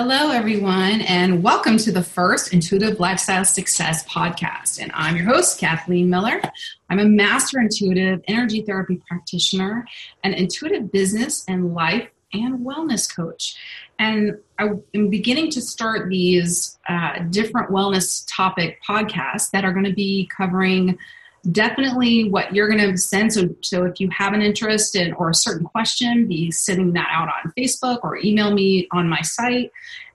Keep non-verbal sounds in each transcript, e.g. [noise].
Hello, everyone, and welcome to the first Intuitive Lifestyle Success podcast. And I'm your host, Kathleen Miller. I'm a master intuitive energy therapy practitioner, an intuitive business and life and wellness coach. And I am beginning to start these uh, different wellness topic podcasts that are going to be covering definitely what you're going to send. So, so if you have an interest in or a certain question, be sending that out on Facebook or email me on my site.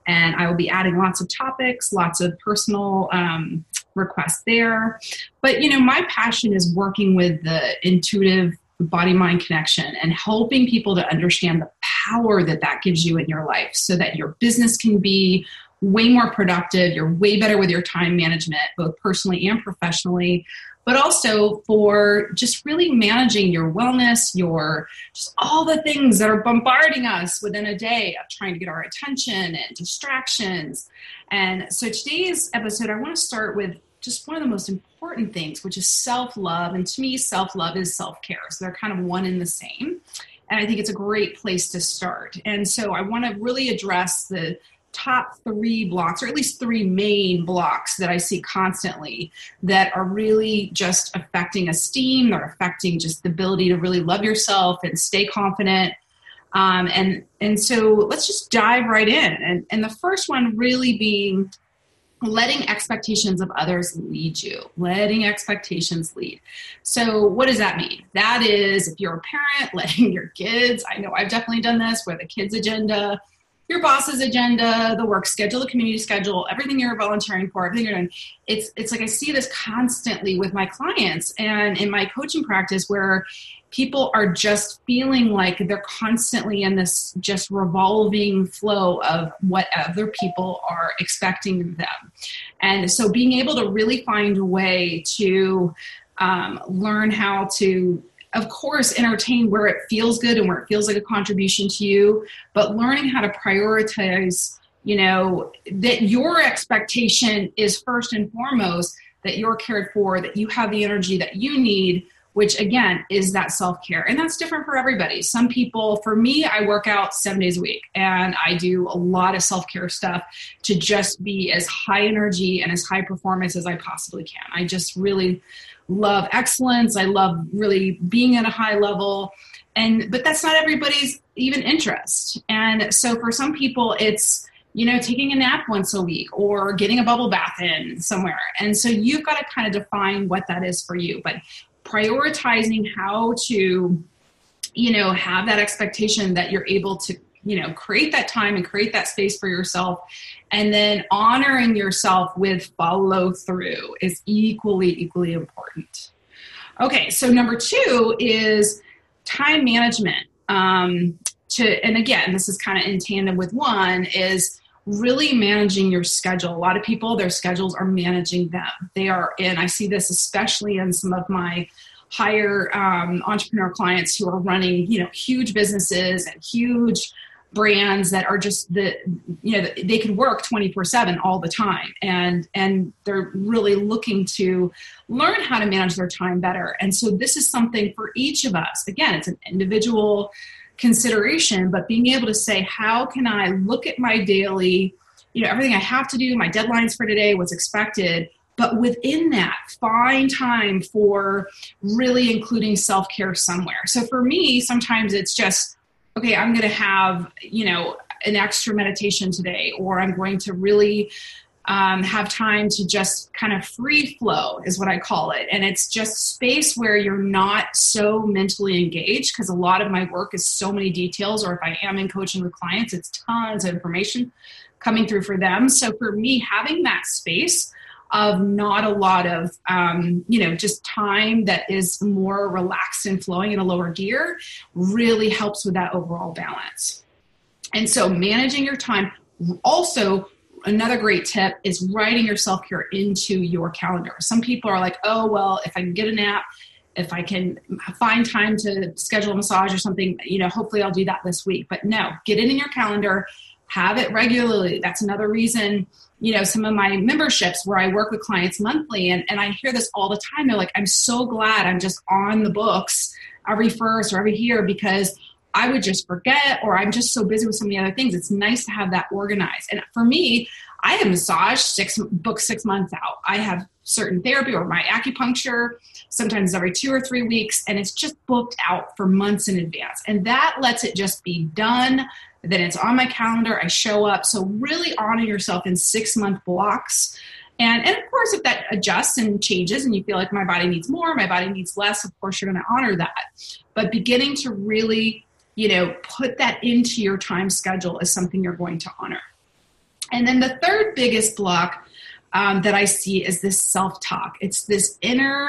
And I will be adding lots of topics, lots of personal um, requests there. But you know, my passion is working with the intuitive body mind connection and helping people to understand the power that that gives you in your life so that your business can be way more productive you're way better with your time management both personally and professionally but also for just really managing your wellness, your just all the things that are bombarding us within a day of trying to get our attention and distractions. And so today's episode, I want to start with just one of the most important things, which is self love. And to me, self love is self care. So they're kind of one and the same. And I think it's a great place to start. And so I want to really address the top three blocks, or at least three main blocks that I see constantly that are really just affecting esteem, they're affecting just the ability to really love yourself and stay confident. Um, and and so let's just dive right in. And, and the first one really being letting expectations of others lead you letting expectations lead so what does that mean that is if you're a parent [laughs] letting your kids i know i've definitely done this where the kids agenda your boss's agenda, the work schedule, the community schedule, everything you're volunteering for, everything you're doing. It's it's like I see this constantly with my clients and in my coaching practice where people are just feeling like they're constantly in this just revolving flow of what other people are expecting them. And so being able to really find a way to um, learn how to of course, entertain where it feels good and where it feels like a contribution to you, but learning how to prioritize, you know, that your expectation is first and foremost that you're cared for, that you have the energy that you need, which again is that self care. And that's different for everybody. Some people, for me, I work out seven days a week and I do a lot of self care stuff to just be as high energy and as high performance as I possibly can. I just really love excellence. I love really being at a high level. And but that's not everybody's even interest. And so for some people it's you know taking a nap once a week or getting a bubble bath in somewhere. And so you've got to kind of define what that is for you. But prioritizing how to you know have that expectation that you're able to you know create that time and create that space for yourself. And then honoring yourself with follow through is equally equally important. Okay so number two is time management. Um, to and again this is kind of in tandem with one is really managing your schedule. A lot of people their schedules are managing them. They are and i see this especially in some of my higher um, entrepreneur clients who are running you know huge businesses and huge brands that are just the you know they can work 24 7 all the time. And and they're really looking to learn how to manage their time better. And so this is something for each of us. Again it's an individual consideration but being able to say how can i look at my daily you know everything i have to do my deadlines for today what's expected but within that find time for really including self-care somewhere. So for me sometimes it's just okay, I'm going to have, you know, an extra meditation today, or I'm going to really um, have time to just kind of free flow, is what I call it. And it's just space where you're not so mentally engaged because a lot of my work is so many details, or if I am in coaching with clients, it's tons of information coming through for them. So for me, having that space of not a lot of um, you know just time that is more relaxed and flowing in a lower gear really helps with that overall balance and so managing your time also another great tip is writing your self-care into your calendar some people are like oh well if i can get a nap if I can find time to schedule a massage or something, you know, hopefully I'll do that this week. But no, get it in your calendar, have it regularly. That's another reason you know some of my memberships where i work with clients monthly and, and i hear this all the time they're like i'm so glad i'm just on the books every first or every year because I would just forget, or I'm just so busy with so many other things. It's nice to have that organized. And for me, I have massage six book six months out. I have certain therapy or my acupuncture sometimes every two or three weeks, and it's just booked out for months in advance. And that lets it just be done. Then it's on my calendar. I show up. So really honor yourself in six month blocks. And, and of course, if that adjusts and changes and you feel like my body needs more, my body needs less, of course, you're going to honor that. But beginning to really, you know, put that into your time schedule is something you're going to honor. And then the third biggest block um, that I see is this self talk. It's this inner,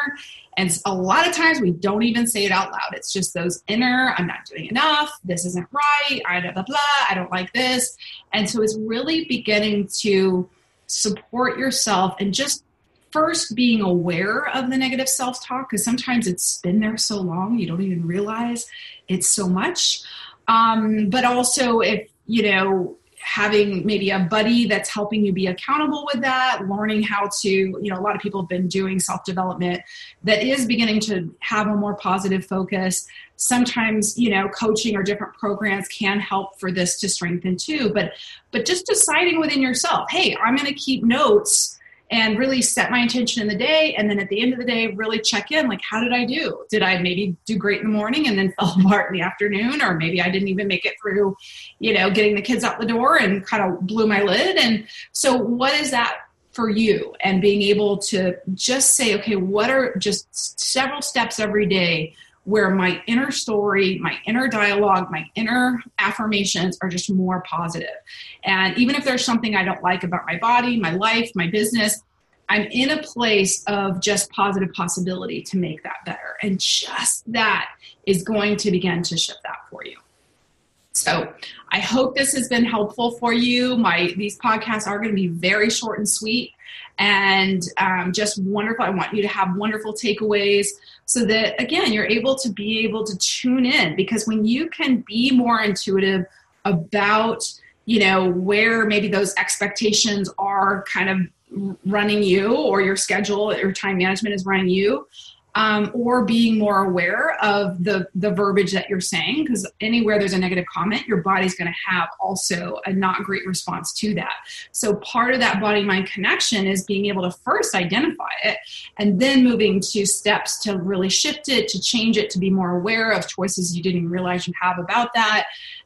and a lot of times we don't even say it out loud. It's just those inner, I'm not doing enough, this isn't right, I blah, blah, blah, I don't like this. And so it's really beginning to support yourself and just first being aware of the negative self talk, because sometimes it's been there so long you don't even realize it's so much. Um, but also, if you know, having maybe a buddy that's helping you be accountable with that learning how to you know a lot of people have been doing self development that is beginning to have a more positive focus. Sometimes you know coaching or different programs can help for this to strengthen too but but just deciding within yourself hey i'm going to keep notes and really set my intention in the day and then at the end of the day really check in like how did i do? Did i maybe do great in the morning and then [laughs] fell apart in the afternoon or maybe i didn't even make it through you know getting the kids out the door and kind of blew my lid? And so what is that for you and being able to just say okay what are just several steps every day where my inner story, my inner dialogue, my inner affirmations are just more positive. And even if there's something I don't like about my body, my life, my business, I'm in a place of just positive possibility to make that better. And just that is going to begin to shift that for you. So I hope this has been helpful for you. My these podcasts are going to be very short and sweet and um, just wonderful. I want you to have wonderful takeaways so that, again, you're able to be able to tune in because when you can be more intuitive about, you know, where maybe those expectations are kind of running you or your schedule or time management is running you um, or being more aware of the the verbiage that you're saying because anywhere there's a negative comment your body's going to have also a not great response to that. So part of that body mind connection is being able to first identify it and then moving to steps to really shift it to change it to be more aware of choices you didn't realize you have about that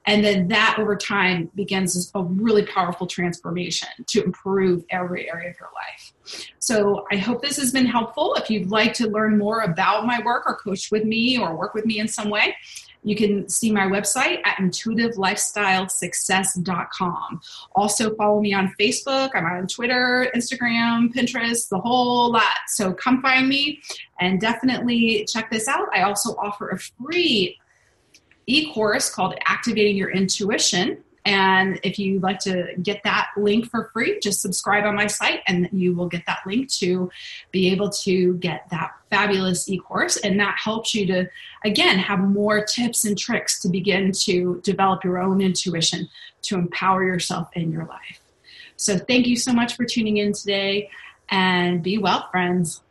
and then that over time begins a really powerful transformation to improve every area of your life so I hope this has been helpful. If you'd like to learn more about my work or coach with me or work with me in some way, you can see my website at intuitivelifestylesuccess.com. Also, follow me on Facebook. I'm on Twitter, Instagram, Pinterest, the whole lot. So come find me and definitely check this out. I also offer a free e course called Activating Your Intuition and if you'd like to get that link for free, just subscribe on my site and you will get that link to be able to get that fabulous e course. And that helps you to, again, have more tips and tricks to begin to develop your own intuition to empower yourself in your life. So thank you so much for tuning in today and be well, friends.